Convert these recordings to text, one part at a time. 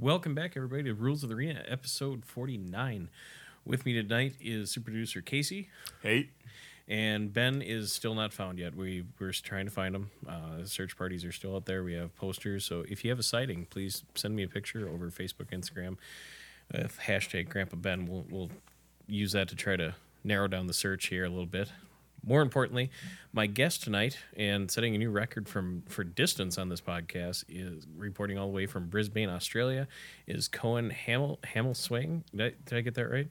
Welcome back, everybody, to Rules of the Arena, episode 49. With me tonight is super producer Casey, Hey. and Ben is still not found yet. We, we're trying to find him. Uh, search parties are still out there. We have posters. So if you have a sighting, please send me a picture over Facebook, Instagram with hashtag Grandpa Ben. We'll, we'll use that to try to narrow down the search here a little bit. More importantly, my guest tonight and setting a new record from for distance on this podcast is reporting all the way from Brisbane, Australia. Is Cohen Hamel Hamelswing? Did I, did I get that right?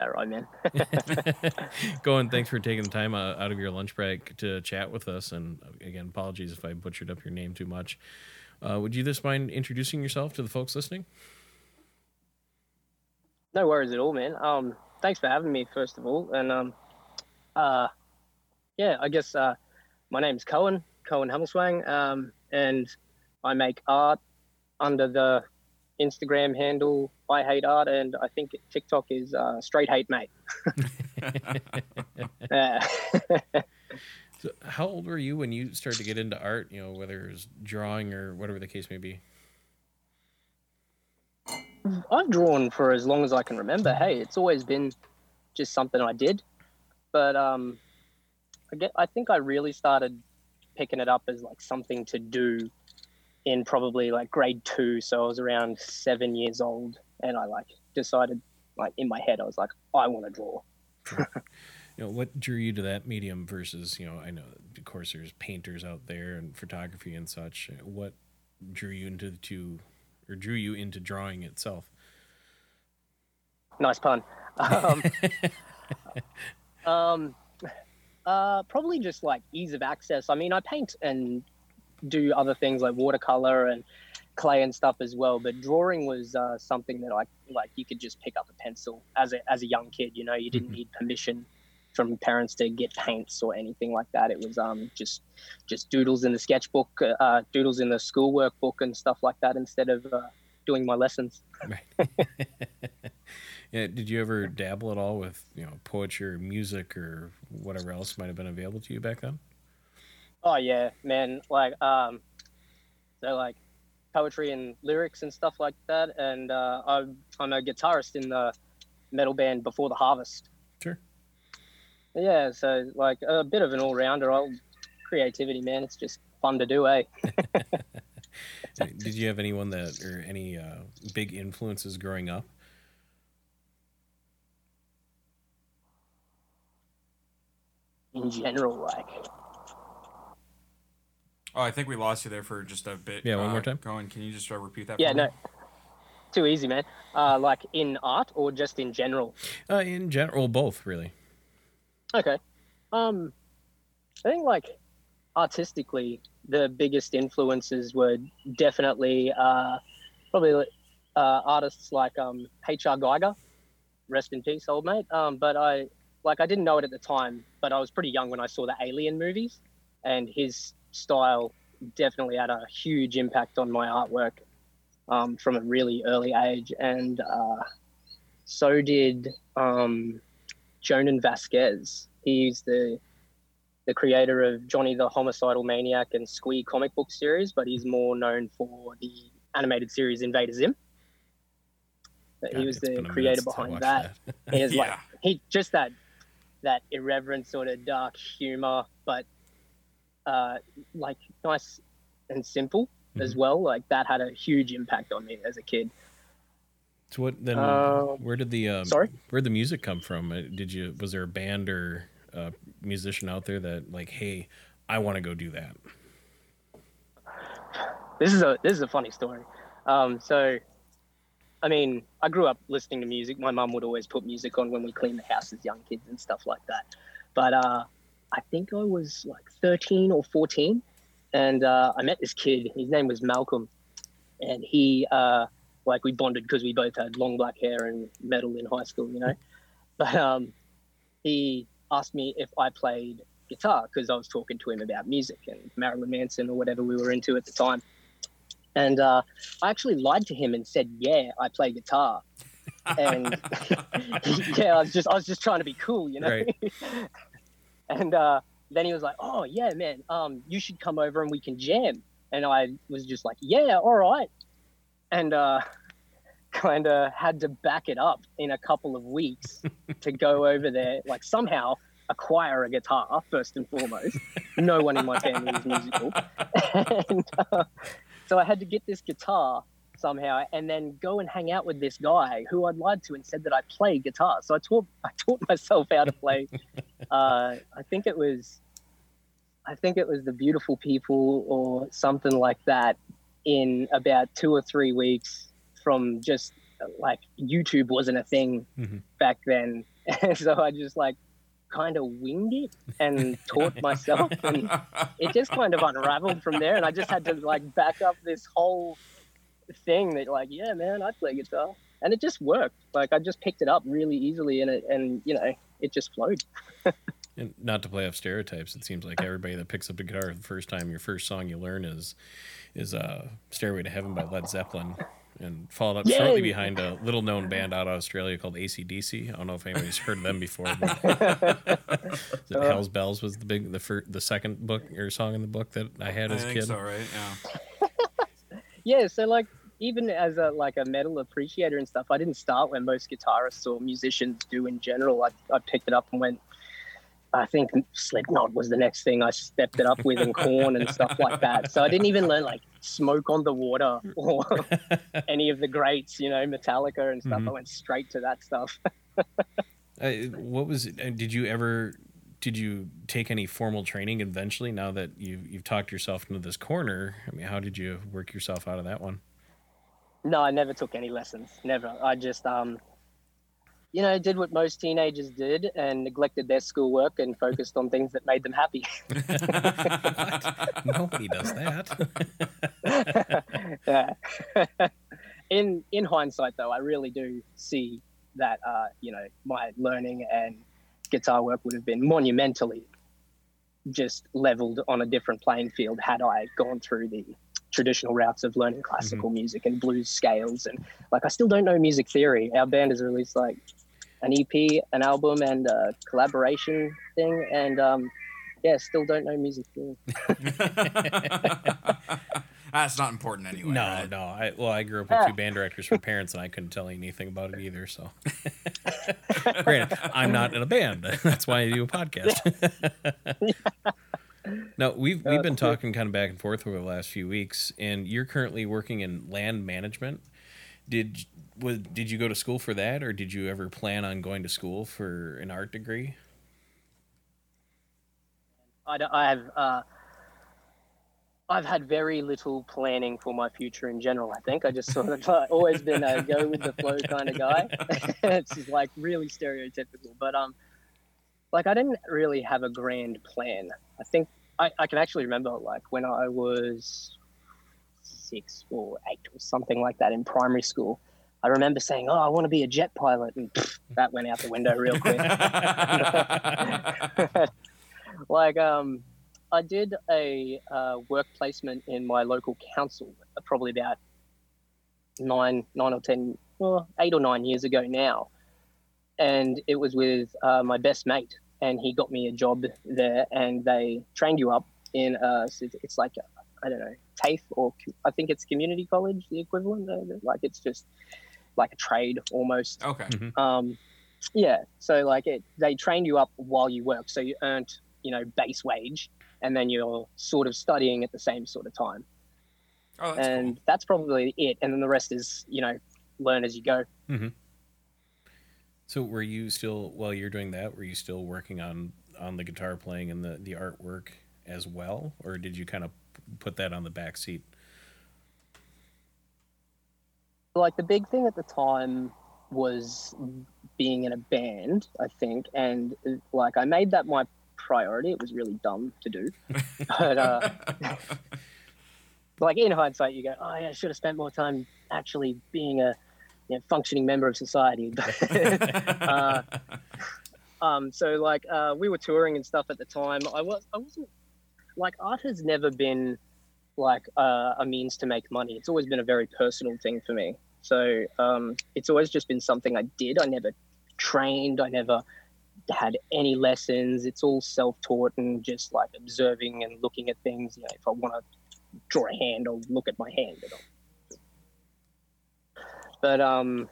All right, man. Cohen, thanks for taking the time uh, out of your lunch break to chat with us. And uh, again, apologies if I butchered up your name too much. Uh, would you just mind introducing yourself to the folks listening? no worries at all, man. Um, thanks for having me, first of all. And um, uh, yeah, I guess uh, my name's Cohen, Cohen Hamelswang, um, and I make art under the Instagram handle I Hate Art, and I think TikTok is uh, Straight Hate Mate. So how old were you when you started to get into art? You know, whether it was drawing or whatever the case may be. I've drawn for as long as I can remember. Hey, it's always been just something I did, but um, I get. I think I really started picking it up as like something to do in probably like grade two. So I was around seven years old, and I like decided like in my head I was like I want to draw. You know, what drew you to that medium versus, you know, I know, of course, there's painters out there and photography and such. What drew you into the two, or drew you into drawing itself? Nice pun. Um, um, uh, probably just like ease of access. I mean, I paint and do other things like watercolor and clay and stuff as well. But drawing was uh, something that I like. You could just pick up a pencil as a as a young kid. You know, you didn't Mhm. need permission from parents to get paints or anything like that. It was um just just doodles in the sketchbook, uh, doodles in the schoolwork book and stuff like that instead of uh, doing my lessons. Right. yeah. Did you ever dabble at all with, you know, poetry or music or whatever else might have been available to you back then? Oh yeah, man. Like um, so like poetry and lyrics and stuff like that. And uh, I'm I'm a guitarist in the metal band Before the Harvest. Sure. Yeah, so like a bit of an all rounder. I'll creativity, man. It's just fun to do, eh? Did you have anyone that, or any uh, big influences growing up? In general, like Oh, I think we lost you there for just a bit. Yeah, one Uh, more time. Cohen, can you just uh, repeat that? yeah, for me? no, too easy, man. Uh, like in art or just in general. Uh, in general, both, really. Okay. Um, I think like artistically, the biggest influences were definitely uh, probably uh, artists like um, H.R. Giger, rest in peace, old mate. Um, but I like I didn't know it at the time, but I was pretty young when I saw the Alien movies, and his style definitely had a huge impact on my artwork um, from a really early age, and uh, so did um, Jhonen Vasquez. He's the the creator of Johnny the Homicidal Maniac and Squee comic book series, but he's more known for the animated series Invader Zim. But God, he was the creator behind watched that. And it's like he just that that irreverent sort of dark humor, but uh, like nice and simple as Mhm. well. Like that had a huge impact on me as a kid. So what then? Uh, where did the um, sorry? Where did the music come from? Uh, Did you was there a band or a musician out there that like, hey, I want to go do that? this is a this is a funny story. Um, so, I mean, I grew up listening to music. My mum would always put music on when we cleaned the house as young kids and stuff like that. But uh, I think I was like 13 or 14, and uh, I met this kid. His name was Malcolm, and he uh, like we bonded because we both had long black hair and metal in high school, you know. but um, he asked me if I played guitar because I was talking to him about music and Marilyn Manson or whatever we were into at the time. And uh, I actually lied to him and said, "Yeah, I play guitar." And yeah, I was just I was just trying to be cool, you know. Right. and uh, then he was like, "Oh yeah, man, um, you should come over and we can jam." And I was just like, "Yeah, all right." and uh, kind of had to back it up in a couple of weeks to go over there, like somehow acquire a guitar first and foremost. no one in my family is musical, and uh, so I had to get this guitar somehow and then go and hang out with this guy who I'd lied to and said that I play guitar. So I taught I taught myself how to play. uh, I think it was, I think it was the Beautiful People or something like that, in about two or three weeks from just like YouTube wasn't a thing Mhm. back then, so I just like kind of winged it and taught myself and it just kind of unraveled from there and i just had to like back up this whole thing that like yeah man i play guitar and it just worked. Like i just picked it up really easily and it and you know it just flowed. And not to play off stereotypes, it seems like everybody that picks up a guitar the first time, your first song you learn is is uh, "Stairway to Heaven" by Led Zeppelin, and followed up shortly behind a little known band out of Australia called ACDC. I don't know if anybody's heard of them before. But Is uh, Hell's Bells was the big the fir- the second book or song in the book that I had as a kid. so, right? Yeah. yeah so like even as a like a metal appreciator and stuff i didn't start when most guitarists or musicians do in general i, I picked it up and went I think Slipknot was the next thing I stepped it up with, and Korn and stuff like that. So I didn't even learn like Smoke on the Water or any of the greats, you know, Metallica and stuff. Mhm. I went straight to that stuff. Uh, what was? uh, Did you ever? Did you take any formal training eventually? Now that you've you've talked yourself into this corner, I mean, how did you work yourself out of that one? No, I never took any lessons. Never. I just, um, you know, did what most teenagers did and neglected their schoolwork and focused on things that made them happy. Nobody does that. yeah. in in hindsight, though, I really do see that uh, you know my learning and guitar work would have been monumentally just leveled on a different playing field had I gone through the traditional routes of learning classical music and blues scales and like I still don't know music theory. Our band has released like an EP, an album, and a collaboration thing, and um, yeah, still don't know music theory. That's not important anyway. no, right? no. I well, I grew up with two band directors from parents, and I couldn't tell you anything about it either. So, granted, I'm not in a band. That's why I do a podcast. no, we've we've been talking kind of back and forth over the last few weeks, and you're currently working in land management. Did was did you go to school for that, or did you ever plan on going to school for an art degree? I, I have. uh, I've had very little planning for my future in general. I think I just sort of uh, always been a go with the flow kind of guy. it's like really stereotypical, but um, like I didn't really have a grand plan. I think I, I can actually remember like when I was six or eight or something like that in primary school. I remember saying, "Oh, I want to be a jet pilot," and pff, that went out the window real quick. like um i did a uh, work placement in my local council probably about nine nine or ten well eight or nine years ago now and it was with uh, my best mate and he got me a job there and they trained you up in uh it's like I don't know TAFE or I think it's community college the equivalent uh, like it's just like a trade almost Okay. um, yeah, so like it, they trained you up while you work, so you earned you know base wage, and then you're sort of studying at the same sort of time, Oh, that's and that's probably it. And then the rest is you know learn as you go. So were you still while you're doing that? Were you still working on on the guitar playing and the the artwork as well, or did you kind of put that on the back seat? Like the big thing at the time was being in a band, I think, and like I made that my priority. It was really dumb to do, but uh, like in hindsight, you go, "Oh yeah, I should have spent more time actually being a you know, functioning member of society." uh, um, so like uh, we were touring and stuff at the time. I was I wasn't like art has never been like uh, a means to make money. It's always been a very personal thing for me. So um, it's always just been something I did. I never trained. I never had any lessons. It's all self-taught and just like observing and looking at things. You know, if I want to draw a hand, I'll look at my hand. But um,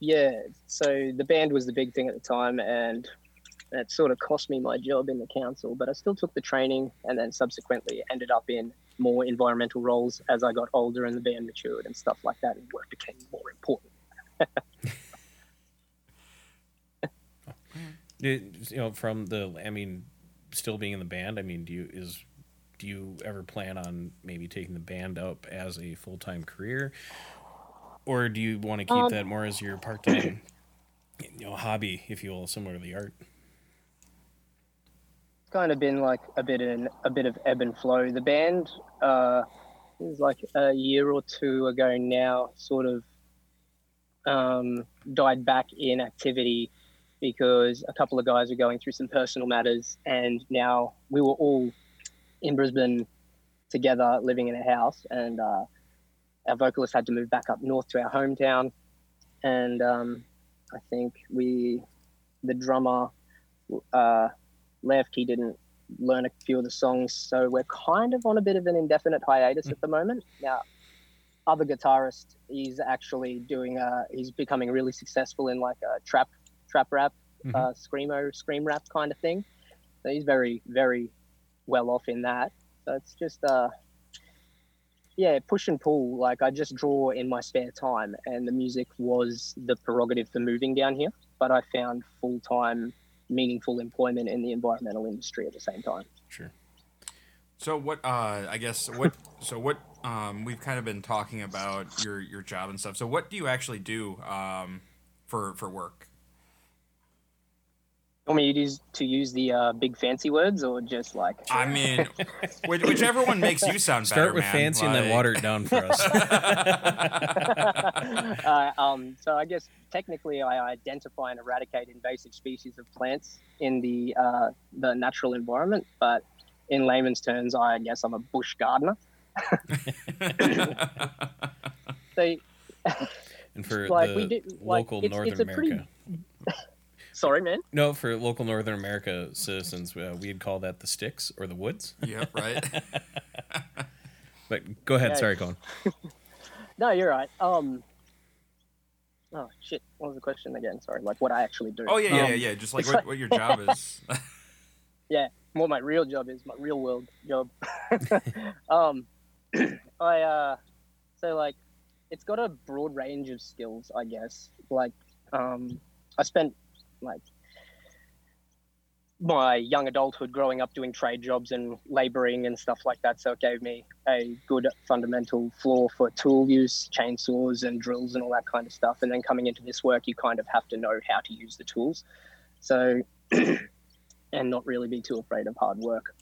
yeah. So the band was the big thing at the time, and it sort of cost me my job in the council. But I still took the training, and then subsequently ended up in more environmental roles as I got older and the band matured and stuff like that, and work became more important. It- you know, from the, I mean, still being in the band. I mean, do you is do you ever plan on maybe taking the band up as a full time career, or do you want to keep Um, that more as your part time, you know, hobby, if you will, similar to the art? Kind of been like a bit in a bit of ebb and flow. The band uh, was like a year or two ago now, sort of um, died back in activity because a couple of guys were going through some personal matters, and now we were all in Brisbane together, living in a house, and uh, our vocalist had to move back up north to our hometown, and um, I think we, the drummer, uh, left. He didn't learn a few of the songs, so we're kind of on a bit of an indefinite hiatus at the moment. Now, other guitarist, he's actually doing. Uh, he's becoming really successful in like a trap, trap rap, Mhm. uh, screamo, scream rap kind of thing. So he's very, very well off in that. So it's just, uh, yeah, push and pull. Like I just draw in my spare time, and the music was the prerogative for moving down here. But I found full time, meaningful employment in the environmental industry at the same time. Sure. So what? Uh, I guess what? So what? Um, we've kind of been talking about your your job and stuff. So what do you actually do um, for for work? Want me to use, to use the uh, big fancy words or just like? I mean, whichever one makes you sound better. Start with man. fancy and then water it down for us. uh, um, so I guess technically I identify and eradicate invasive species of plants in the uh, the natural environment, but in layman's terms, I guess I'm a bush gardener. So, and for Like, the we did- like, local it's- Northern it's a pretty- America. Sorry, man. No, for local Northern America citizens, uh, we'd call that the sticks or the woods. yep. Right. But go ahead. Yeah. Sorry, Colin. No, you're right. Um. Oh shit! What was the question again? Sorry. Like what I actually do. Oh yeah, yeah, Um, yeah, yeah. Just like what, like- what your job is. Yeah, what my real job is, my real world job. um, I uh, so like, it's got a broad range of skills, I guess. Like, um, I spent like my young adulthood growing up doing trade jobs and laboring and stuff like that. So it gave me a good fundamental floor for tool use, chainsaws and drills and all that kind of stuff. And then coming into this work, you kind of have to know how to use the tools. So, and not really be too afraid of hard work.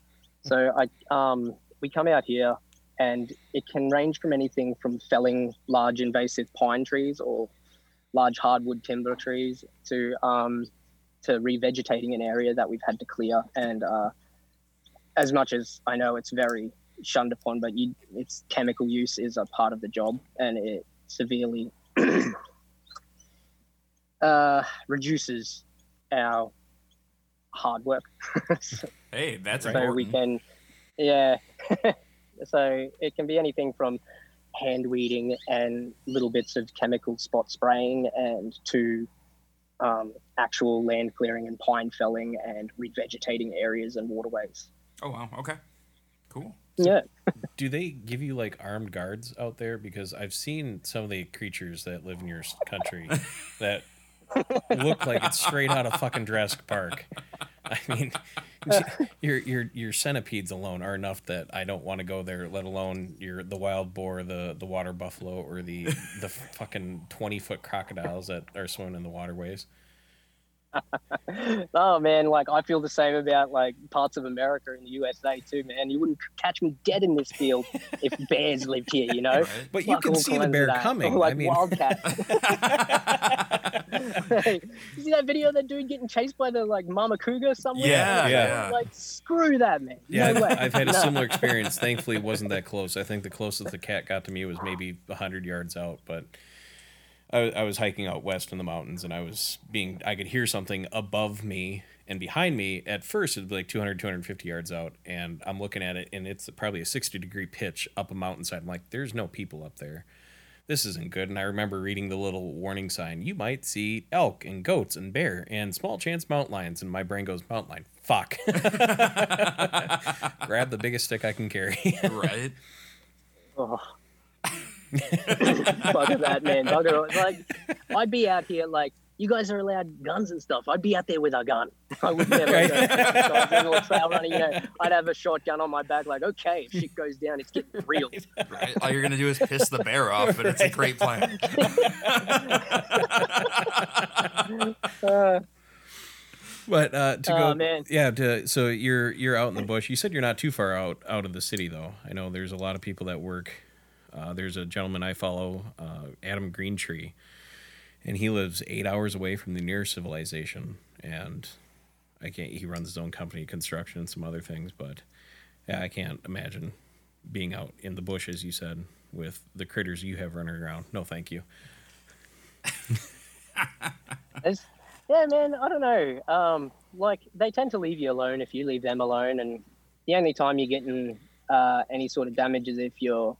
So I, um, we come out here and it can range from anything from felling large invasive pine trees or large hardwood timber trees to um, to revegetating an area that we've had to clear. And uh, as much as I know it's very shunned upon, but you, its chemical use is a part of the job, and it severely uh, reduces our hard work. so hey, that's so important. we can, yeah. so it can be anything from hand weeding and little bits of chemical spot spraying, and to um, actual land clearing and pine felling and revegetating areas and waterways. Oh wow. Okay. Cool. Yeah, Do they give you like armed guards out there? Because I've seen some of the creatures that live in your country that look like it's straight out of fucking Jurassic Park. I mean, your your your centipedes alone are enough that I don't want to go there. Let alone your the wild boar, the the water buffalo, or the the fucking twenty foot crocodiles that are swimming in the waterways. oh man, like I feel the same about like parts of America and the USA too, man. You wouldn't catch me dead in this field if bears lived here, you know. Right. But you Fuck can see the bear coming. Or like I mean, wildcats. you see that video of that dude getting chased by the like mama cougar somewhere? Yeah, Yeah. yeah. Like screw that man. Yeah, no way. I've, I've had a No. similar experience. Thankfully, it wasn't that close. I think the closest the cat got to me was maybe hundred yards out. But I, I was hiking out west in the mountains, and I was being. I could hear something above me and behind me. At first, it'd be like 200, 250 yards out, and I'm looking at it, and it's probably a sixty degree pitch up a mountainside. I'm like, there's no people up there. this isn't good. And I remember reading the little warning sign. You might see elk and goats and bear and small chance mountain lions. And my brain goes, mountain lion. Fuck. Grab the biggest stick I can carry. right. Oh. Bugger that, man. Bugger. Like, I'd be out here like, you guys are allowed guns and stuff. I'd be out there with a gun. I would never Right. go shotgun or trail running. You know, I'd have a shotgun on my back. Like, okay, if shit goes down, it's getting real. Right. All you're gonna do is piss the bear off, and it's a great plan. Uh, But uh, to Oh, go, man. yeah. To, so you're you're out in the bush. You said you're not too far out out of the city, though. I know there's a lot of people that work. Uh, there's a gentleman I follow, uh, Adam Greentree, and he lives eight hours away from the nearest civilization. And I can't. He runs his own company, construction, and some other things. But yeah, I can't imagine being out in the bush, as you said, with the critters you have running around. No, thank you. Yeah, man. I don't know. Um, like they tend to leave you alone if you leave them alone, and the only time you're getting uh, any sort of damage is if you're,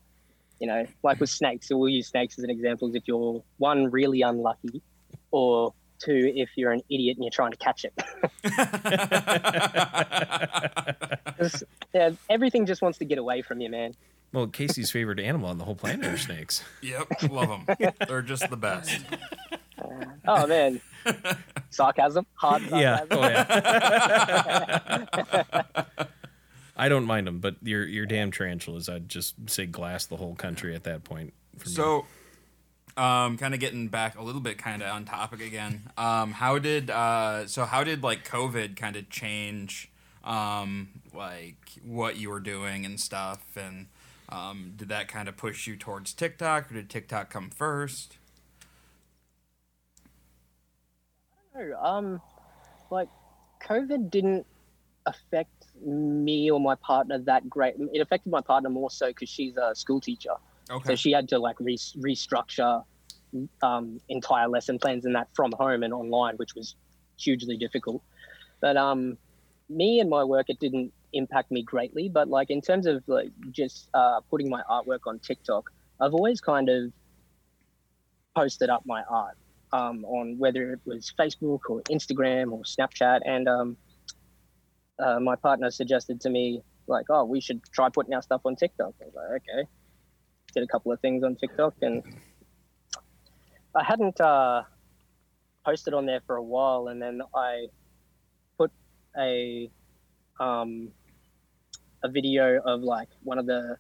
you know, like with snakes. So we'll use snakes as an example. Is if you're one really unlucky, or two if you're an idiot and you're trying to catch it. yeah, everything just wants to get away from you, man. Well, Casey's favorite animal on the whole planet are snakes. yep, love them. They're just the best. Uh, oh man, sarcasm, hard Yeah. Oh, yeah. I don't mind them, but your your damn tarantulas, I'd just say glass the whole country at that point. for me. So, um, kind of getting back a little bit, kind of on topic again. Um, how did uh, so how did like COVID kind of change, um, like what you were doing and stuff, and um, did that kind of push you towards TikTok, or did TikTok come first? No, um, like COVID didn't affect me or my partner that great. It affected my partner more so because she's a school teacher, so she had to like re- restructure um, entire lesson plans and that from home and online, which was hugely difficult. But um, me and my work, it didn't impact me greatly. But like in terms of like just uh, putting my artwork on TikTok, I've always kind of posted up my art um, on whether it was Facebook or Instagram or Snapchat. And um, uh, my partner suggested to me, like, oh, we should try putting our stuff on TikTok. I was like, okay. Did a couple of things on TikTok and I hadn't uh, posted on there for a while. And then I put a, um, a video of like one of the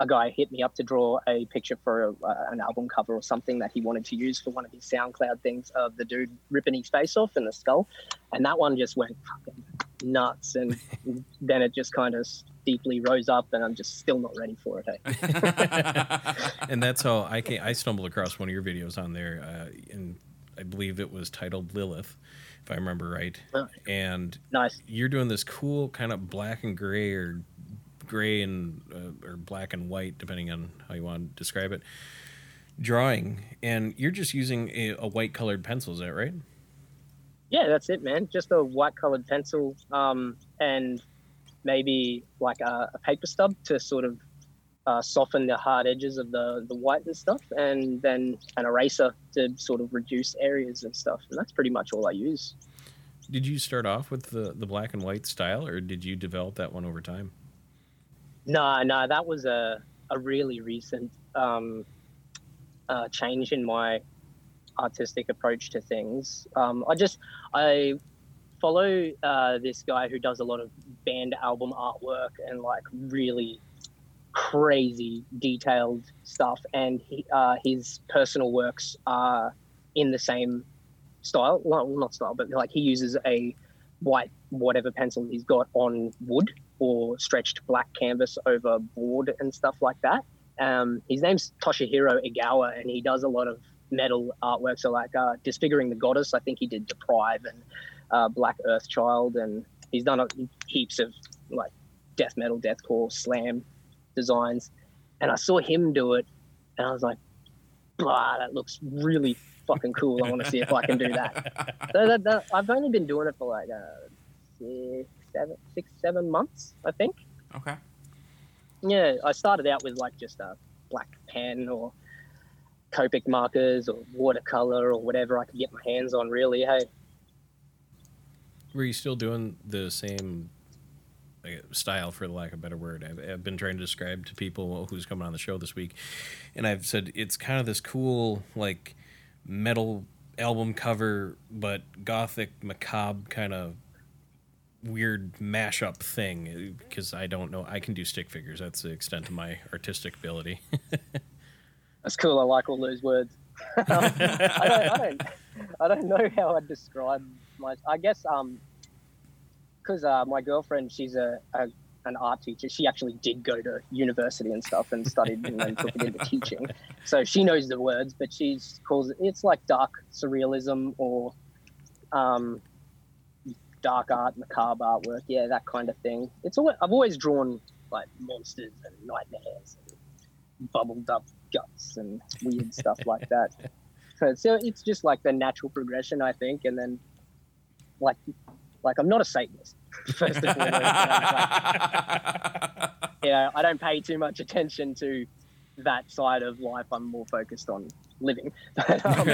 a guy hit me up to draw a picture for a, uh, an album cover or something that he wanted to use for one of his SoundCloud things of the dude ripping his face off in the skull, and that one just went fucking nuts. And then it just kind of steeply rose up, and I'm just still not ready for it. eh? and that's how I came, I stumbled across one of your videos on there, uh, and I believe it was titled Lilith, if I remember right. Oh. And Nice. you're doing this cool kind of black and gray or gray and uh, or black and white, depending on how you want to describe it, drawing, and you're just using a, a white colored pencil. Is that right? Yeah, that's it, man. Just a white colored pencil, um, and maybe like a, a paper stub to sort of uh, soften the hard edges of the the white and stuff, and then an eraser to sort of reduce areas and stuff. And that's pretty much all I use. Did you start off with the, the black and white style, or did you develop that one over time? No, no, that was a a really recent um, uh, change in my artistic approach to things. Um, I just I follow uh, this guy who does a lot of band album artwork and like really crazy detailed stuff, and he, uh, his personal works are in the same style. Well, not style, but like he uses a white whatever pencil he's got on wood or stretched black canvas over board and stuff like that. Um, his name's Toshihiro Egawa, and he does a lot of metal artwork. So, like uh, Disfiguring the Goddess, I think he did Deprive and uh, Black Earth Child, and he's done a, heaps of like death metal, deathcore, slam designs. And I saw him do it, and I was like, "Blah, that looks really fucking cool. I want to see if I can do that." So that, that, I've only been doing it for like uh, six, seven, six, seven months, I think. Okay. Yeah, I started out with like just a black pen or Copic markers or watercolor or whatever I could get my hands on. Really, hey. Were you still doing the same uh, style, for the lack of a better word? I've, I've been trying to describe to people who's coming on the show this week, and I've said it's kind of this cool like metal album cover, but gothic macabre kind of weird mashup thing because I don't know. I can do stick figures. That's the extent of my artistic ability. That's cool. I like all those words. um, I, don't, I, don't, I don't know how I'd describe my. I guess um, because uh, my girlfriend, she's a, a an art teacher. She actually did go to university and stuff and studied and then took it into teaching. So she knows the words, but she calls it. It's like dark surrealism or um, dark art, macabre artwork. Yeah, that kind of thing. It's always, I've always drawn like monsters and nightmares and bubbled up guts and weird stuff like that. So, it's just like the natural progression, I think. And then, like, like I'm not a Satanist. First of all, like, you know, I don't pay too much attention to that side of life. I'm more focused on living. But, um,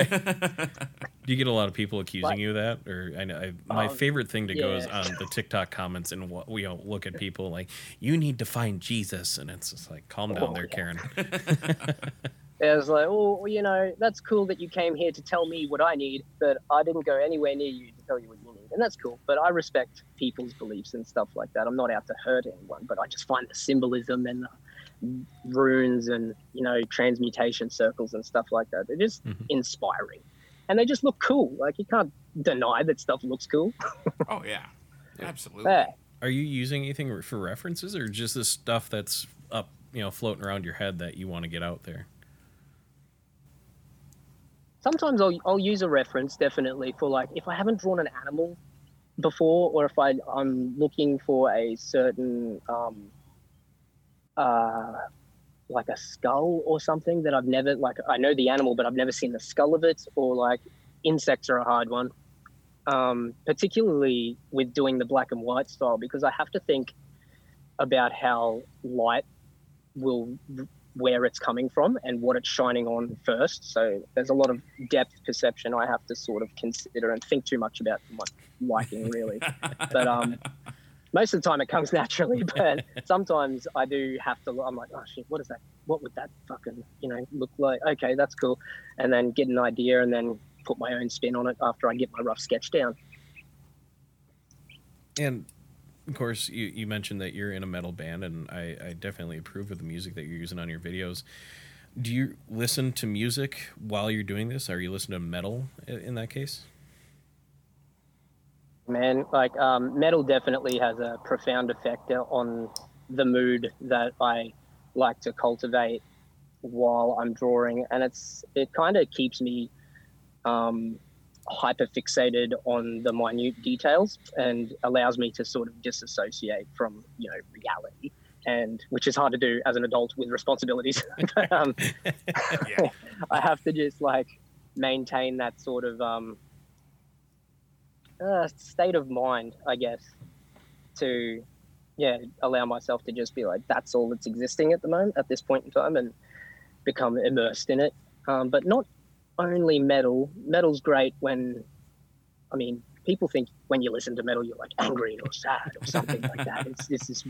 Do you get a lot of people accusing Like- you of that? Or I know I, my Um, favorite thing to go is on the TikTok comments and what we you know, look at people like you need to find Jesus, and it's just like calm down Oh, there, yeah. Karen. it was like, oh, you know, that's cool that you came here to tell me what I need, but I didn't go anywhere near you to tell you what you need, and that's cool. But I respect people's beliefs and stuff like that. I'm not out to hurt anyone, but I just find the symbolism and the runes and you know transmutation circles and stuff like that. They're just Mhm. inspiring, and they just look cool. Like you can't deny that stuff looks cool. oh yeah, absolutely. Yeah. Are you using anything for references, or just this stuff that's up, you know, floating around your head that you want to get out there? sometimes I'll, I'll use a reference definitely for like if I haven't drawn an animal before or if I, I'm looking for a certain um, uh, like a skull or something that I've never like I know the animal but I've never seen the skull of it or like insects are a hard one um, particularly with doing the black and white style because I have to think about how light will where it's coming from and what it's shining on first. So there's a lot of depth perception I have to sort of consider and think too much about my liking really. but um, most of the time it comes naturally, but sometimes I do have to. I'm like, oh shit, what is that? What would that fucking you know look like? Okay, that's cool, and then get an idea and then put my own spin on it after I get my rough sketch down. And of course, you, you mentioned that you're in a metal band, and I, I definitely approve of the music that you're using on your videos. Do you listen to music while you're doing this? Are you listening to metal in that case? Man. Like um, metal definitely has a profound effect on the mood that i like to cultivate while i'm drawing. And it's it kind of keeps me um, hyper fixated on the minute details and allows me to sort of disassociate from you know reality and which is hard to do as an adult with responsibilities. But, um, yeah. I have to just like maintain that sort of um, uh, state of mind, I guess, to yeah allow myself to just be like that's all that's existing at the moment at this point in time and become immersed in it. Um, but not only metal. Metal's great when, I mean, people think when you listen to metal you're like angry or sad or something like that. It's just this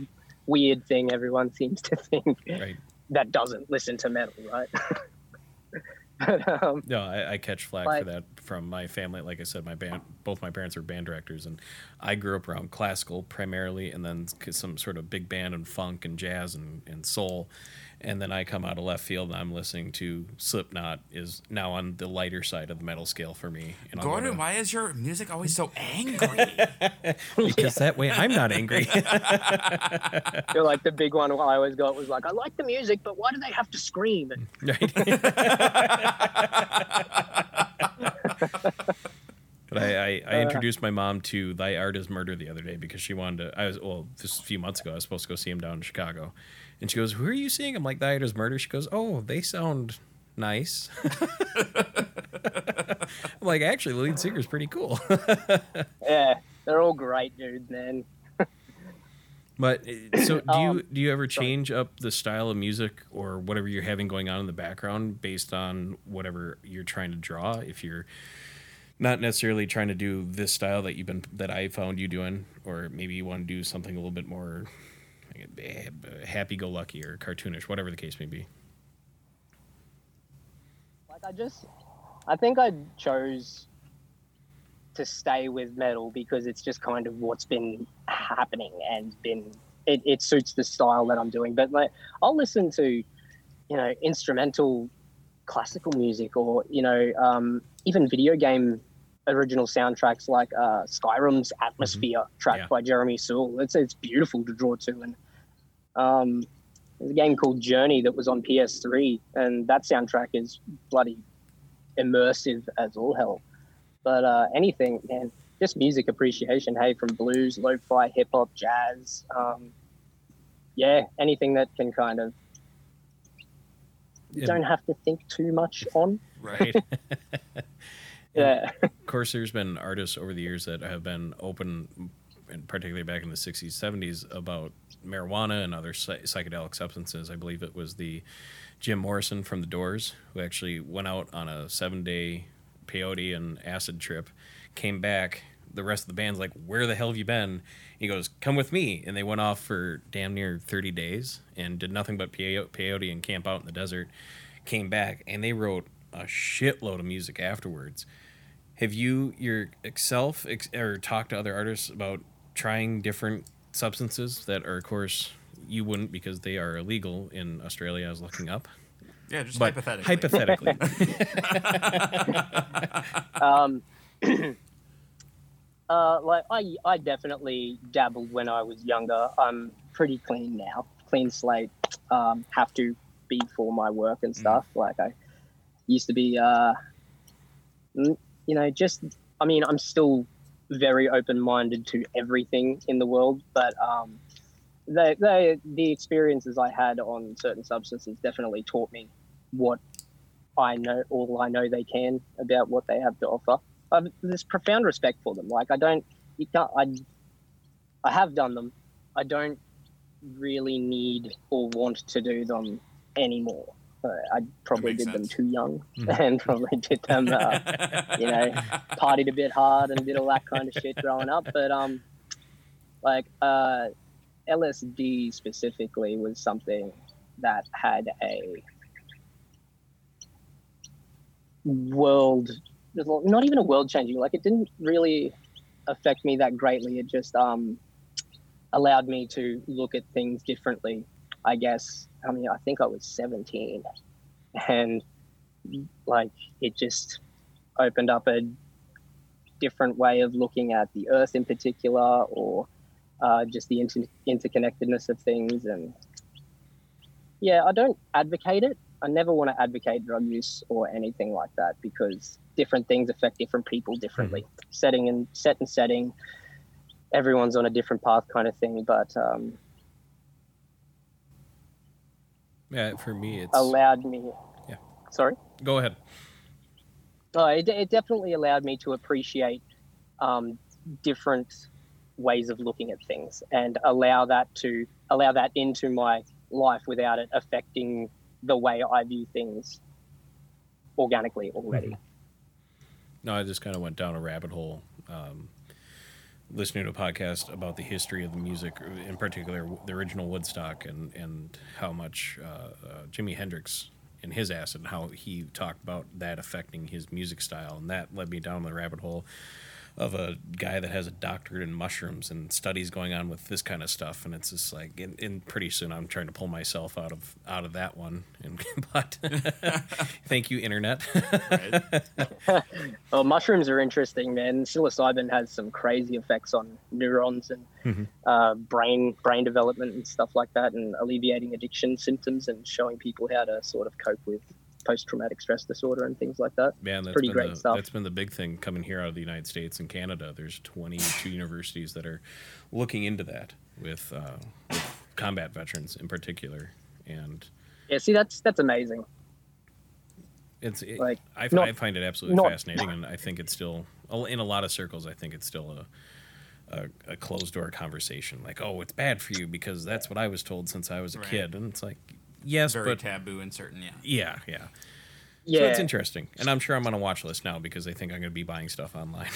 weird thing everyone seems to think Right. that doesn't listen to metal, right? but, um, No, I, I catch flack Like- for that from my family. Like I said, my band, both my parents are band directors, and I grew up around classical primarily, and then some sort of big band and funk and jazz and, and soul. And then I come out of left field and I'm listening to Slipknot is now on the lighter side of the metal scale for me. And I'll go Gordon, to- why is your music always so angry? because that way I'm not angry. I feel like the big one I always got was like, I like the music, but why do they have to scream? Right. But I, I, I Uh. introduced my mom to Thy Art is Murder the other day because she wanted to. I was well, just a few months ago. I was supposed to go see him down in Chicago, and she goes, "Who are you seeing?" I'm like, "Thy Art Murder." She goes, "Oh, they sound nice." I'm like, actually, the lead singer's pretty cool. yeah, they're all great dudes, man. But uh, so do you Um, do you ever sorry. change up the style of music or whatever you're having going on in the background based on whatever you're trying to draw? If you're not necessarily trying to do this style that you've been that I found you doing, or maybe you want to do something a little bit more happy go lucky or cartoonish, whatever the case may be. Like I just, I think I chose to stay with metal because it's just kind of what's been happening and been it, it suits the style that I'm doing. But like I'll listen to, you know, instrumental classical music or you know um, even video game original soundtracks like uh, Skyrim's Atmosphere track Yeah. by Jeremy Soule. It's it's beautiful to draw to and um, there's a game called Journey that was on PS3, and that soundtrack is bloody immersive as all hell. But uh, anything, man, just music appreciation. Hey, from blues, lo-fi, hip hop, jazz, um, yeah, anything that can kind of you don't have to think too much on. right? Yeah, of course, there's been artists over the years that have been open, and particularly back in the 60s, 70s, about marijuana and other psy- psychedelic substances. I believe it was the Jim Morrison from The Doors who actually went out on a seven day peyote and acid trip, came back. The rest of the band's like, Where the hell have you been? He goes, Come with me. And they went off for damn near 30 days and did nothing but peyote and camp out in the desert. Came back and they wrote a shitload of music afterwards. Have you yourself ex- or talked to other artists about trying different substances that are, of course, you wouldn't because they are illegal in Australia? I was looking up, Yeah, just but hypothetically. hypothetically, um, uh, like I, I definitely dabbled when I was younger. I'm pretty clean now, clean slate. Um, have to be for my work and stuff. Like I used to be, uh, mm, you know, just. I mean, I'm still very open-minded to everything in the world, but um, the experiences I had on certain substances definitely taught me what I know, all I know they can about what they have to offer. I've this profound respect for them. Like I don't, you can't. I, I have done them. I don't really need or want to do them anymore. I probably did them too young, Mhm. and probably did them, uh, you know, partied a bit hard and did all that kind of shit growing up. But um, like uh, LSD specifically was something that had a world not even a world changing like it didn't really affect me that greatly it just um allowed me to look at things differently i guess i mean i think i was 17 and like it just opened up a different way of looking at the earth in particular or uh, just the inter- interconnectedness of things. And yeah i don't advocate it. I never want to advocate drug use or anything like that because different things affect different people differently. Setting and set and setting everyone's on a different path kind of thing. But um, yeah, for me, it's allowed me Yeah. sorry go ahead. Oh, it, it definitely allowed me to appreciate um, different ways of looking at things and allow that to allow that into my life without it affecting the way I view things organically already. No, I just kind of went down a rabbit hole, um, listening to a podcast about the history of the music, in particular the original Woodstock, and and how much uh, uh, Jimi Hendrix and his acid, and how he talked about that affecting his music style, and that led me down the rabbit hole of a guy that has a doctorate in mushrooms and studies going on with this kind of stuff and it's just like and, and pretty soon i'm trying to pull myself out of out of that one and but thank you internet Well, mushrooms are interesting, man. Psilocybin has some crazy effects on neurons and Mhm. uh, brain brain development and stuff like that, and alleviating addiction symptoms and showing people how to sort of cope with post traumatic stress disorder and things like that. Man, that's pretty great the, stuff. That's been the big thing coming here out of the United States and Canada. There's 22 universities that are looking into that with, uh, with combat veterans in particular, and Yeah, see, that's that's amazing. it's it, Like, I, not- I find it absolutely not- fascinating, and I think it's still in a lot of circles. I think it's still a a, a closed door conversation, like, "Oh, it's bad for you because that's what I was told since I was a Right. kid," and it's like, yes, Very but taboo in certain, yeah. yeah, yeah. Yeah. So it's interesting, and I'm sure I'm on a watch list now because I think I'm going to be buying stuff online.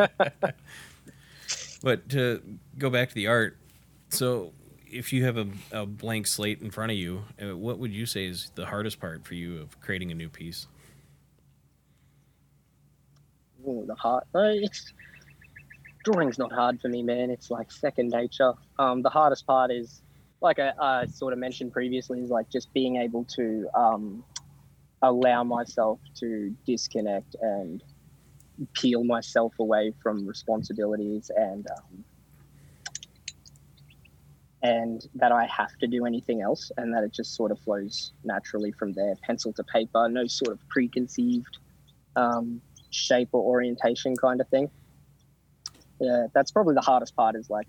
but to go back to the art, so if you have a, a blank slate in front of you, uh, what would you say is the hardest part for you of creating a new piece? Ooh, the hard. Uh, it's drawing's not hard for me, man. It's like second nature. Um, the hardest part is, like I, I sort of mentioned previously, is like just being able to um, allow myself to disconnect and peel myself away from responsibilities and um, and that I have to do anything else, and that it just sort of flows naturally from there, pencil to paper, no sort of preconceived. Um, shape or orientation kind of thing. Yeah, that's probably the hardest part is like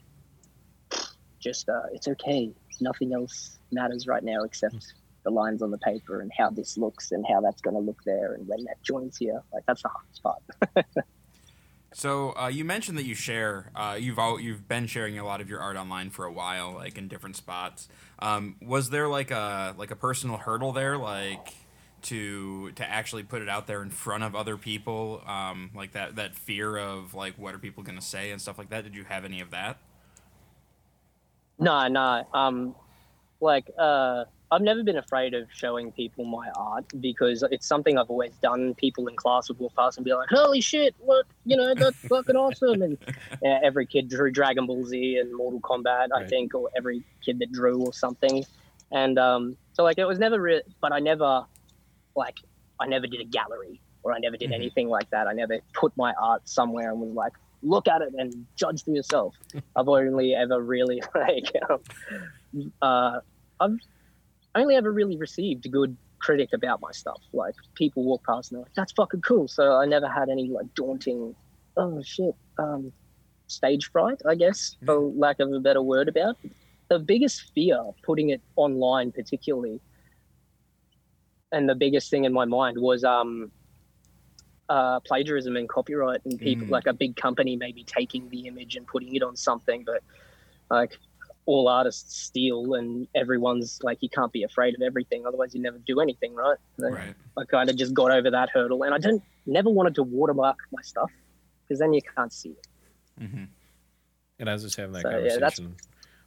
just uh, it's okay. Nothing else matters right now except the lines on the paper and how this looks and how that's going to look there and when that joins here. Like that's the hardest part. So uh, you mentioned that you share. Uh, you've all, you've been sharing a lot of your art online for a while, like in different spots. Um, was there like a like a personal hurdle there, like to to actually put it out there in front of other people, um, like that that fear of like what are people going to say and stuff like that? Did you have any of that? No, no. Um, like uh, I've never been afraid of showing people my art because it's something I've always done. People in class would walk past and be like, "Holy shit! What you know? That's fucking awesome!" And yeah, every kid drew Dragon Ball Z and Mortal Kombat, I think, or every kid that drew or something. And um, so like it was never, re- but I never, like, I never did a gallery or I never did Mhm. anything like that. I never put my art somewhere and was like, look at it and judge for yourself. I've only ever really like, um, uh, I've only ever really received good critic about my stuff. Like people walk past and they're like, "That's fucking cool." So I never had any like daunting, oh shit, um, stage fright, I guess, for lack of a better word about. The biggest fear putting it online, particularly, and the biggest thing in my mind was um, uh, plagiarism and copyright, and people Mm. like a big company maybe taking the image and putting it on something, but like all artists steal and everyone's like you can't be afraid of everything otherwise you never do anything right, So Right. i kind of just got over that hurdle and i didn't never wanted to watermark my stuff because then you can't see it hmm And I was just having that So, yeah, conversation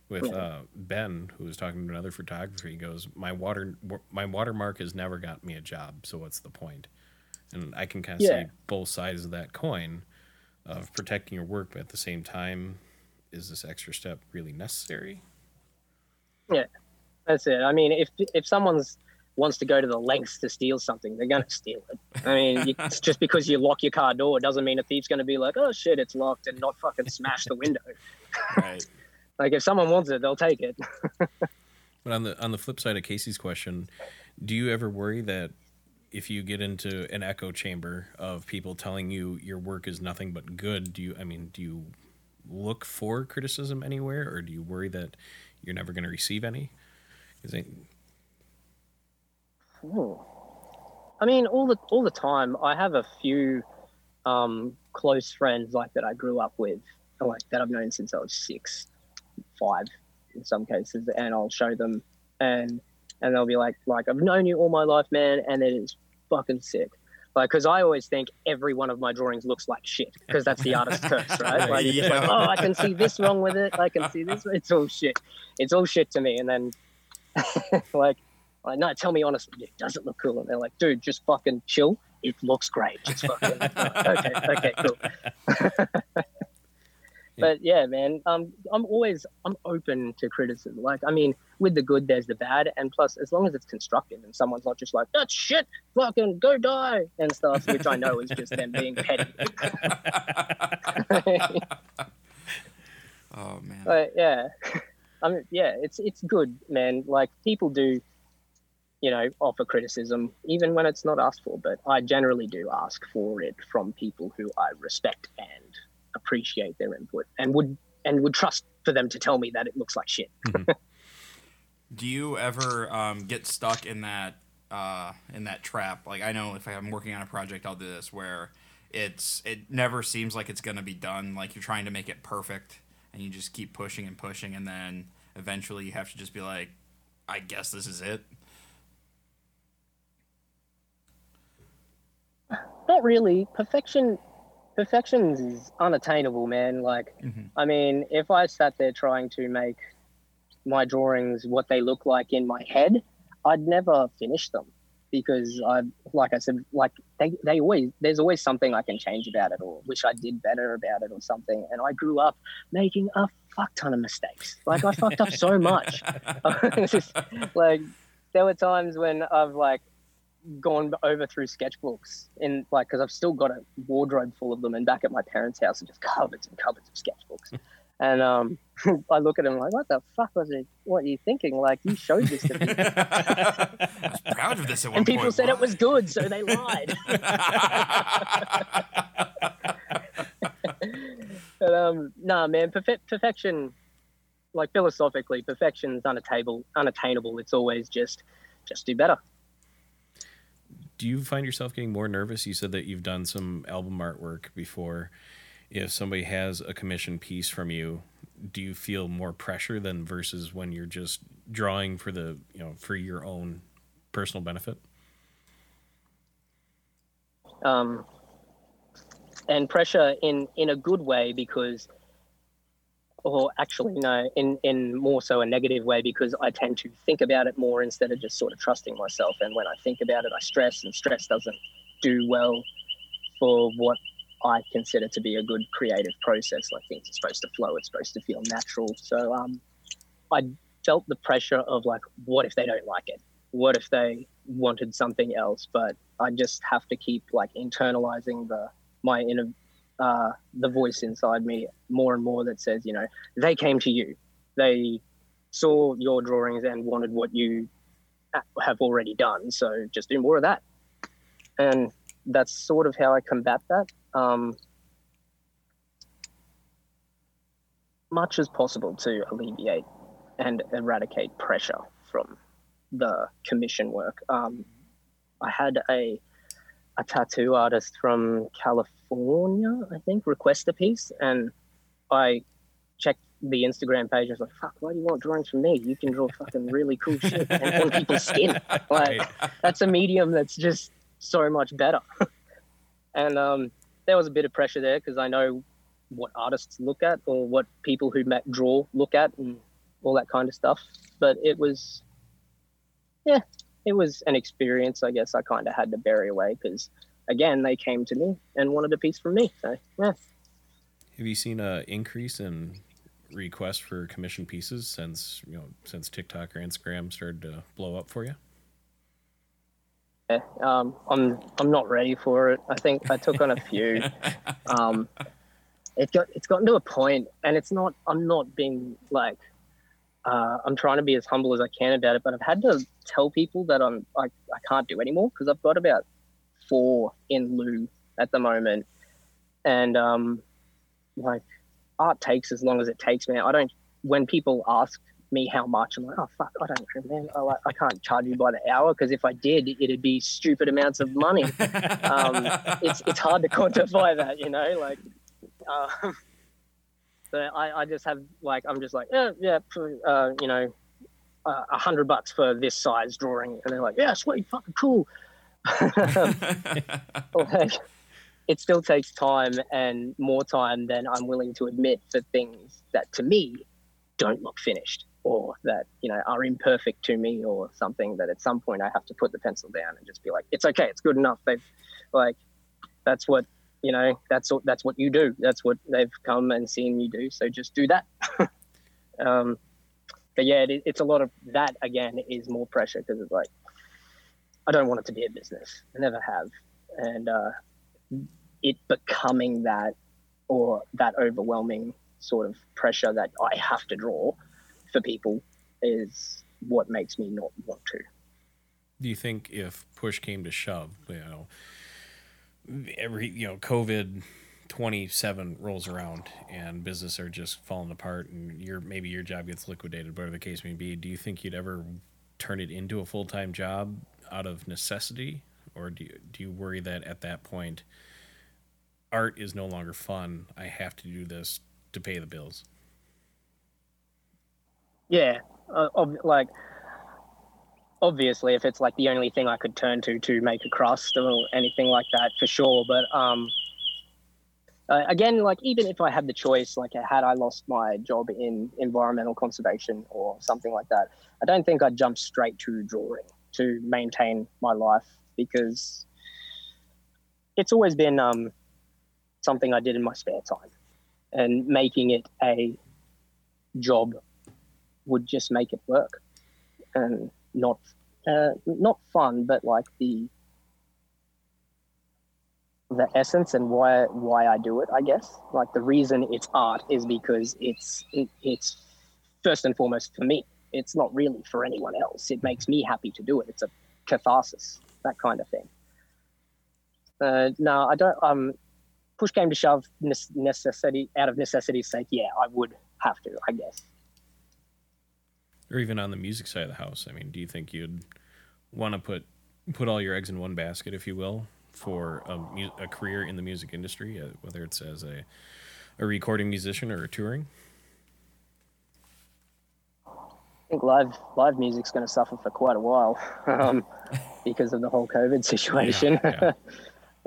with yeah. uh, Ben, who was talking to another photographer. He goes, "My water, my watermark has never got me a job. So what's the point?" And I can kind of Yeah. see both sides of that coin of protecting your work, but at the same time, is this extra step really necessary? Yeah, that's it i mean if if someone's wants to go to the lengths to steal something they're going to steal it i mean you, it's just because you lock your car door doesn't mean a thief's going to be like oh shit it's locked and not fucking smash the window Right. like if someone wants it they'll take it But on the on the flip side of Casey's question, do you ever worry that if you get into an echo chamber of people telling you your work is nothing but good, do you I mean, do you look for criticism anywhere or do you worry that you're never going to receive any? 'Cause I- Ooh. I mean, all the all the time. I have a few um, close friends like that I grew up with, like that I've known since I was six, five, in some cases, and I'll show them, and and they'll be like, like I've known you all my life, man, and it is fucking sick. Like, because I always think every one of my drawings looks like shit, because that's the artist's curse, right? Like, it's like, oh, I can see this wrong with it. I can see this. It's all shit. It's all shit to me. And then, like, like, no, tell me honestly, yeah, does it look cool? And they're like, dude, just fucking chill. It looks great. Just fucking, okay, okay, cool. but yeah, man, um, I'm always, I'm open to criticism. Like, I mean, with the good, there's the bad. And plus, as long as it's constructive and someone's not just like, that's shit, fucking go die and stuff, which I know is just them being petty. oh man. But yeah, I mean, yeah, it's it's good, man. Like people do, you know, offer criticism even when it's not asked for. But I generally do ask for it from people who I respect and appreciate their input, and would and would trust for them to tell me that it looks like shit. Do you ever um, get stuck in that uh, in that trap? Like I know if I'm working on a project, I'll do this where it's it never seems like it's gonna be done. Like you're trying to make it perfect, and you just keep pushing and pushing, and then eventually you have to just be like, I guess this is it. Not really. Perfection perfection is unattainable, man. Like, Mm-hmm. I mean, if I sat there trying to make my drawings what they look like in my head, I'd never finish them because I, like I said, like they, they always, there's always something I can change about it or wish I did better about it or something. And I grew up making a fuck ton of mistakes. Like I fucked up so much. Just, like there were times when I've like gone over through sketchbooks and like because I've still got a wardrobe full of them, and back at my parents' house are just cupboards and cupboards of sketchbooks. And um, I look at them like, what the fuck was it? What are you thinking? Like you showed this to me, I was proud of this at one and people point. said it was good, so they lied. but um, nah, man, perfe- perfection, like philosophically, perfection's unattainable. Unattainable. It's always just, just do better. Do you find yourself getting more nervous? You said that you've done some album artwork before. If somebody has a commission piece from you, do you feel more pressure than versus when you're just drawing for the you know for your own personal benefit? um, and pressure in in a good way because or actually no in in more so a negative way because i tend to think about it more instead of just sort of trusting myself. And when i think about it i stress and stress doesn't do well for what i consider to be a good creative process. Like things are supposed to flow it's supposed to feel natural. So um i felt the pressure of like what if they don't like it? What if they wanted something else? But i just have to keep like internalizing the my inner uh, the voice inside me more and more that says you know they came to you. They saw your drawings and wanted what you have already done. So just do more of that. And that's sort of how i combat that um, much as possible to alleviate and eradicate pressure from the commission work. Um, I had a a tattoo artist from California, I think, request a piece, and I checked the Instagram page. and was like, "Fuck, why do you want drawings from me? You can draw fucking really cool shit and on people's skin. Like, that's a medium that's just so much better." and um, there was a bit of pressure there because I know what artists look at or what people who draw look at and all that kind of stuff. But it was, yeah, it was an experience. I guess I kind of had to bury away because, again, they came to me and wanted a piece from me. So yeah, Have you seen a increase in requests for commission pieces since you know since TikTok or Instagram started to blow up for you? yeah. Um, I'm I'm not ready for it. I think I took on a few. um, it got it's gotten to a point, and it's not. I'm not being like. Uh, I'm trying to be as humble as I can about it, but I've had to tell people that I'm I, I can't do anymore because I've got about four in lieu at the moment, and um, like art takes as long as it takes, man. I don't. When people ask me how much, I'm like, oh fuck, I don't know, man. I, I can't charge you by the hour because if I did, it'd be stupid amounts of money. um, it's it's hard to quantify that, you know, like. Um, so I, I just have like I'm just like yeah yeah uh, you know uh, a hundred bucks for this size drawing. And they're like yeah sweet fucking cool. Like, it still takes time and more time than I'm willing to admit for things that to me don't look finished or that you know are imperfect to me or something that at some point I have to put the pencil down and just be like it's okay it's good enough. They've like that's what you know that's what that's what you do. That's what they've come and seen you do. So just do that. Um but yeah it, it's a lot of that again is more pressure because it's like I don't want it to be a business I never have and uh it becoming that or that overwhelming sort of pressure that I have to draw for people is what makes me not want to. Do you think if push came to shove, you know, every you know COVID twenty seven rolls around and business are just falling apart and your maybe your job gets liquidated, whatever the case may be, do you think you'd ever turn it into a full time job out of necessity, or do you, do you worry that at that point art is no longer fun. I have to do this to pay the bills. Yeah, uh, ob- like obviously, if it's like the only thing I could turn to to make a crust or anything like that, for sure. But um, uh, again, like even if I had the choice, like had I lost my job in environmental conservation or something like that, I don't think I'd jump straight to drawing to maintain my life because it's always been um, something I did in my spare time, and making it a job would just make it work and not uh, not fun, but like the the essence and why why I do it. I guess like the reason it's art is because it's it, it's first and foremost for me. It's not really for anyone else. It makes me happy to do it. It's a catharsis, that kind of thing. Uh, no, I don't. Um, push came to shove, necessity out of necessity's sake. Yeah, I would have to. I guess or even on the music side of the house. I mean, do you think you'd want to put put all your eggs in one basket, if you will, for a, a career in the music industry, uh, whether it's as a a recording musician or a touring? I think live live music's going to suffer for quite a while um, because of the whole COVID situation. Yeah,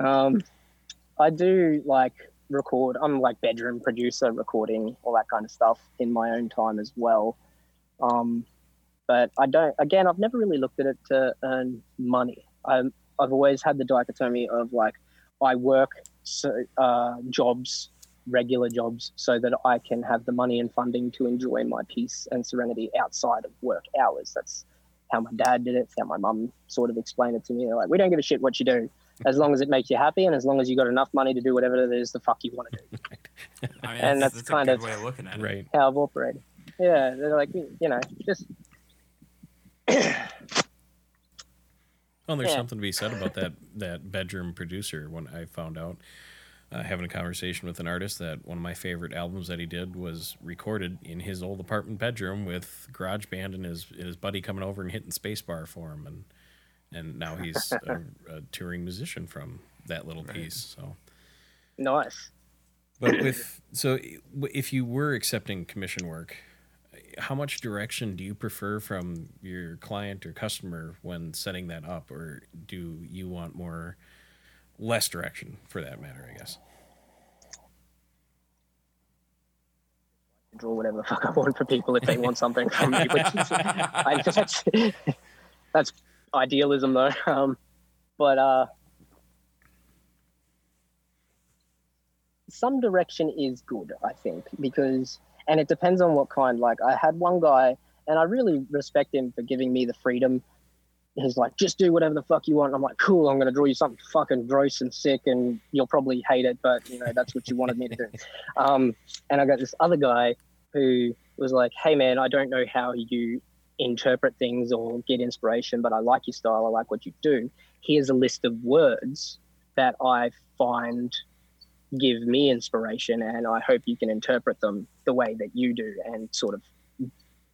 yeah. um, I do like record. I'm like bedroom producer, recording all that kind of stuff in my own time as well. Um, but I don't. Again, I've never really looked at it to earn money. I'm, I've always had the dichotomy of like I work so, uh, jobs, regular jobs, so that I can have the money and funding to enjoy my peace and serenity outside of work hours. That's how my dad did it. It's how my mum sort of explained it to me. They're like, we don't give a shit what you do, as long as it makes you happy and as long as you got enough money to do whatever it is the fuck you want to do. I mean, and that's, that's, that's kind of way of looking at it. Right. How I've operated yeah, they're like you know just. well, there's yeah. something to be said about that that bedroom producer. When I found out, uh, having a conversation with an artist, that one of my favorite albums that he did was recorded in his old apartment bedroom with GarageBand and his his buddy coming over and hitting spacebar for him, and and now he's a, a, touring musician from that little right. piece. So nice. But with so if you were accepting commission work, how much direction do you prefer from your client or customer when setting that up, or do you want more less direction for that matter? I guess. Draw whatever the fuck I want for people if they want something from me. Which is, I, that's, that's idealism though. Um, but uh, some direction is good, I think, because and it depends on what kind. Like I had one guy, and I really respect him for giving me the freedom. He's like, just do whatever the fuck you want. I'm like, cool. I'm gonna draw you something fucking gross and sick, and you'll probably hate it, but you know that's what you wanted me to do. Um, and I got this other guy who was like, hey man, I don't know how you interpret things or get inspiration, but I like your style. I like what you do. Here's a list of words that I find give me inspiration and I hope you can interpret them the way that you do and sort of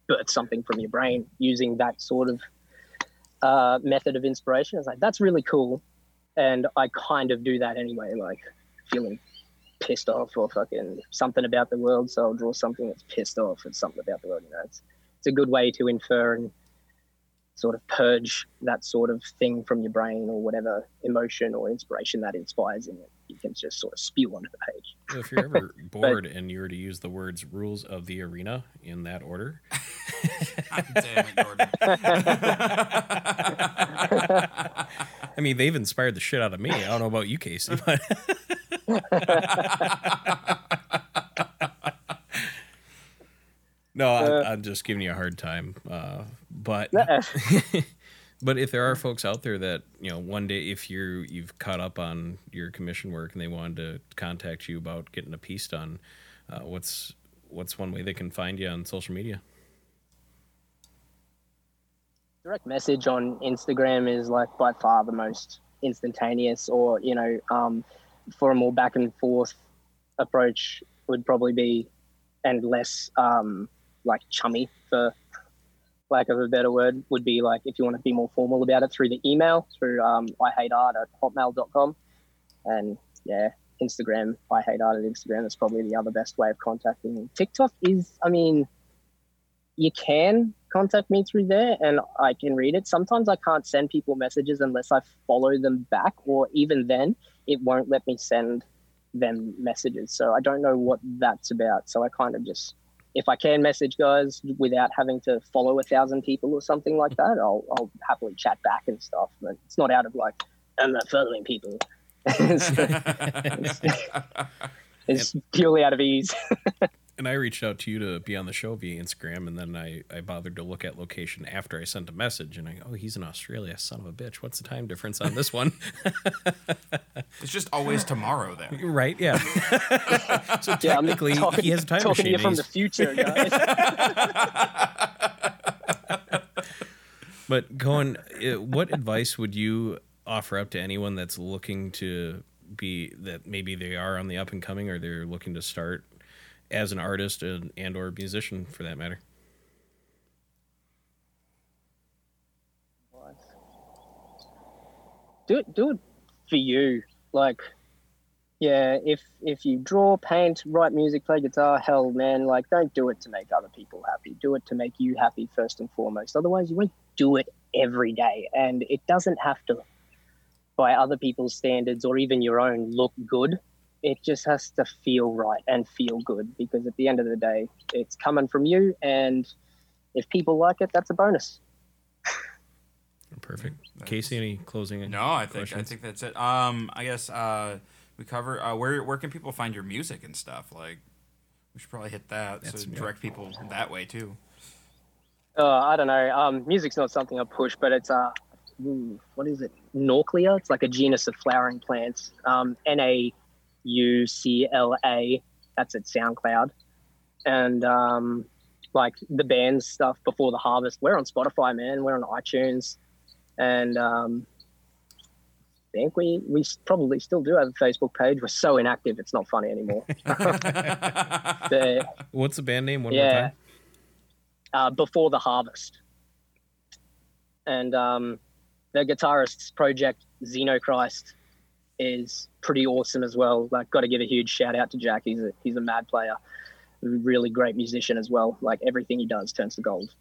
birth something from your brain using that sort of uh, method of inspiration. It's like, that's really cool. And I kind of do that anyway, like feeling pissed off or fucking something about the world. So I'll draw something that's pissed off and something about the world. You know, it's, it's a good way to infer and sort of purge that sort of thing from your brain or whatever emotion or inspiration that inspires in it. You can just sort of spew onto the page. Well, if you're ever bored but, and you were to use the words rules of the arena in that order. Damn it, Gordon. I mean, they've inspired the shit out of me. I don't know about you, Casey, but. No, uh, I, am just giving you a hard time. Uh, but but if there are folks out there that you know, one day if you're you've caught up on your commission work and they wanted to contact you about getting a piece done, uh, what's what's one way they can find you on social media? Direct message on Instagram is like by far the most instantaneous, or you know, um, for a more back and forth approach would probably be and less um, like chummy for lack of a better word would be like if you want to be more formal about it through the email through um, i hate art at hotmail.com and yeah Instagram. I hate art at Instagram. That's probably the other best way of contacting me. TikTok is, I mean, you can contact me through there and I can read it. Sometimes I can't send people messages unless I follow them back, or even then, it won't let me send them messages. So I don't know what that's about. So I kind of just, if I can message guys without having to follow a thousand people or something like that, I'll, I'll happily chat back and stuff. But it's not out of like, I'm not following people. it's, it's purely out of ease. and I reached out to you to be on the show via Instagram, and then I, I bothered to look at location after I sent a message, and I go, oh, he's in Australia, son of a bitch. What's the time difference on this one? it's just always tomorrow there. Right? Yeah. so technically, yeah, talking, he has a time talking machine. to you from the future, guys. but Cohen, eh, what advice would you offer up to anyone that's looking to be that maybe they are on the up and coming or they're looking to start as an artist and, and or musician for that matter. Do it do it for you. Like yeah if if you draw paint write music play guitar hell man like don't do it to make other people happy. Do it to make you happy first and foremost. Otherwise you won't do it every day. And it doesn't have to by other people's standards or even your own look good. It just has to feel right and feel good because at the end of the day, it's coming from you. And if people like it, that's a bonus. Perfect. That's, Casey, any closing? No, I think questions? I think that's it. Um, I guess uh, we cover uh, where where can people find your music and stuff. Like, we should probably hit that that's so direct people that way too. Uh, I don't know. Um, music's not something I push, but it's uh, what is it? Nauclea. It's like a genus of flowering plants. Um, N A U C L A. That's at SoundCloud. And um, like the band stuff before the harvest, we're on Spotify, man. We're on iTunes, and um, I think we we probably still do have a Facebook page. We're so inactive, it's not funny anymore. but, What's the band name? One yeah, more time. Uh, before the harvest, and um, the guitarist's project Xenochrist is pretty awesome as well. Like, got to give a huge shout out to Jack. He's a he's a mad player, really great musician as well. Like everything he does turns to gold.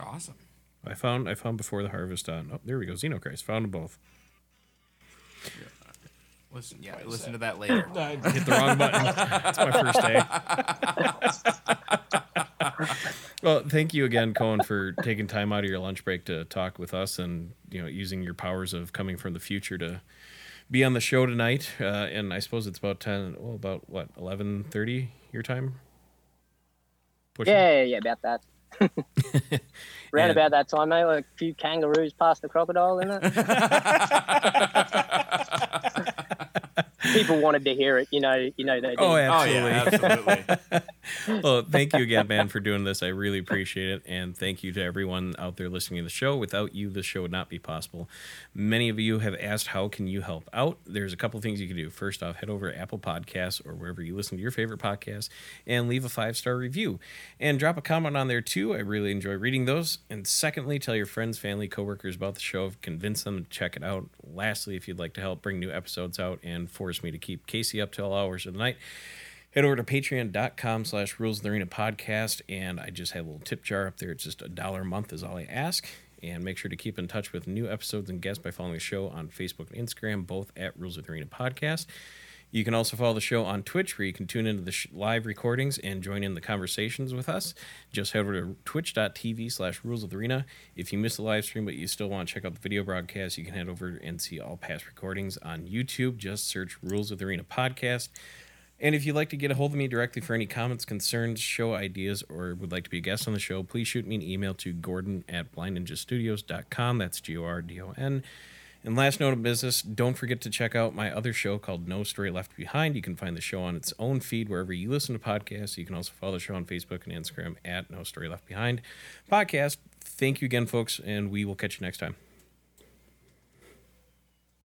Awesome. I found I found before the harvest on. Oh, there we go. Xenochrist found them both. Yeah. Listen, yeah, listen to that later. hit the wrong button. It's my first day. well, thank you again, Cohen, for taking time out of your lunch break to talk with us, and you know, using your powers of coming from the future to be on the show tonight. Uh, and I suppose it's about ten. Well, about what eleven thirty your time. Pushing? Yeah, yeah, about that. Round and, about that time, mate, like a few kangaroos past the crocodile in it. people wanted to hear it. You know, you know they did. Oh, absolutely. Oh, yeah, absolutely. well, thank you again, man, for doing this. I really appreciate it, and thank you to everyone out there listening to the show. Without you, the show would not be possible. Many of you have asked, "How can you help out?" There's a couple things you can do. First off, head over to Apple Podcasts or wherever you listen to your favorite podcast, and leave a five star review, and drop a comment on there too. I really enjoy reading those. And secondly, tell your friends, family, coworkers about the show. Convince them to check it out. Lastly, if you'd like to help bring new episodes out and force me to keep Casey up till hours of the night. Head over to patreon.com slash rules of the arena podcast, and I just have a little tip jar up there. It's just a dollar a month is all I ask. And make sure to keep in touch with new episodes and guests by following the show on Facebook and Instagram, both at Rules of the Arena Podcast. You can also follow the show on Twitch, where you can tune into the sh- live recordings and join in the conversations with us. Just head over to twitch.tv slash rules of the arena. If you miss the live stream, but you still want to check out the video broadcast, you can head over and see all past recordings on YouTube. Just search Rules of the Arena Podcast. And if you'd like to get a hold of me directly for any comments, concerns, show ideas, or would like to be a guest on the show, please shoot me an email to gordon at blindninjastudios.com. That's G O R D O N. And last note of business, don't forget to check out my other show called No Story Left Behind. You can find the show on its own feed wherever you listen to podcasts. You can also follow the show on Facebook and Instagram at No Story Left Behind podcast. Thank you again, folks, and we will catch you next time.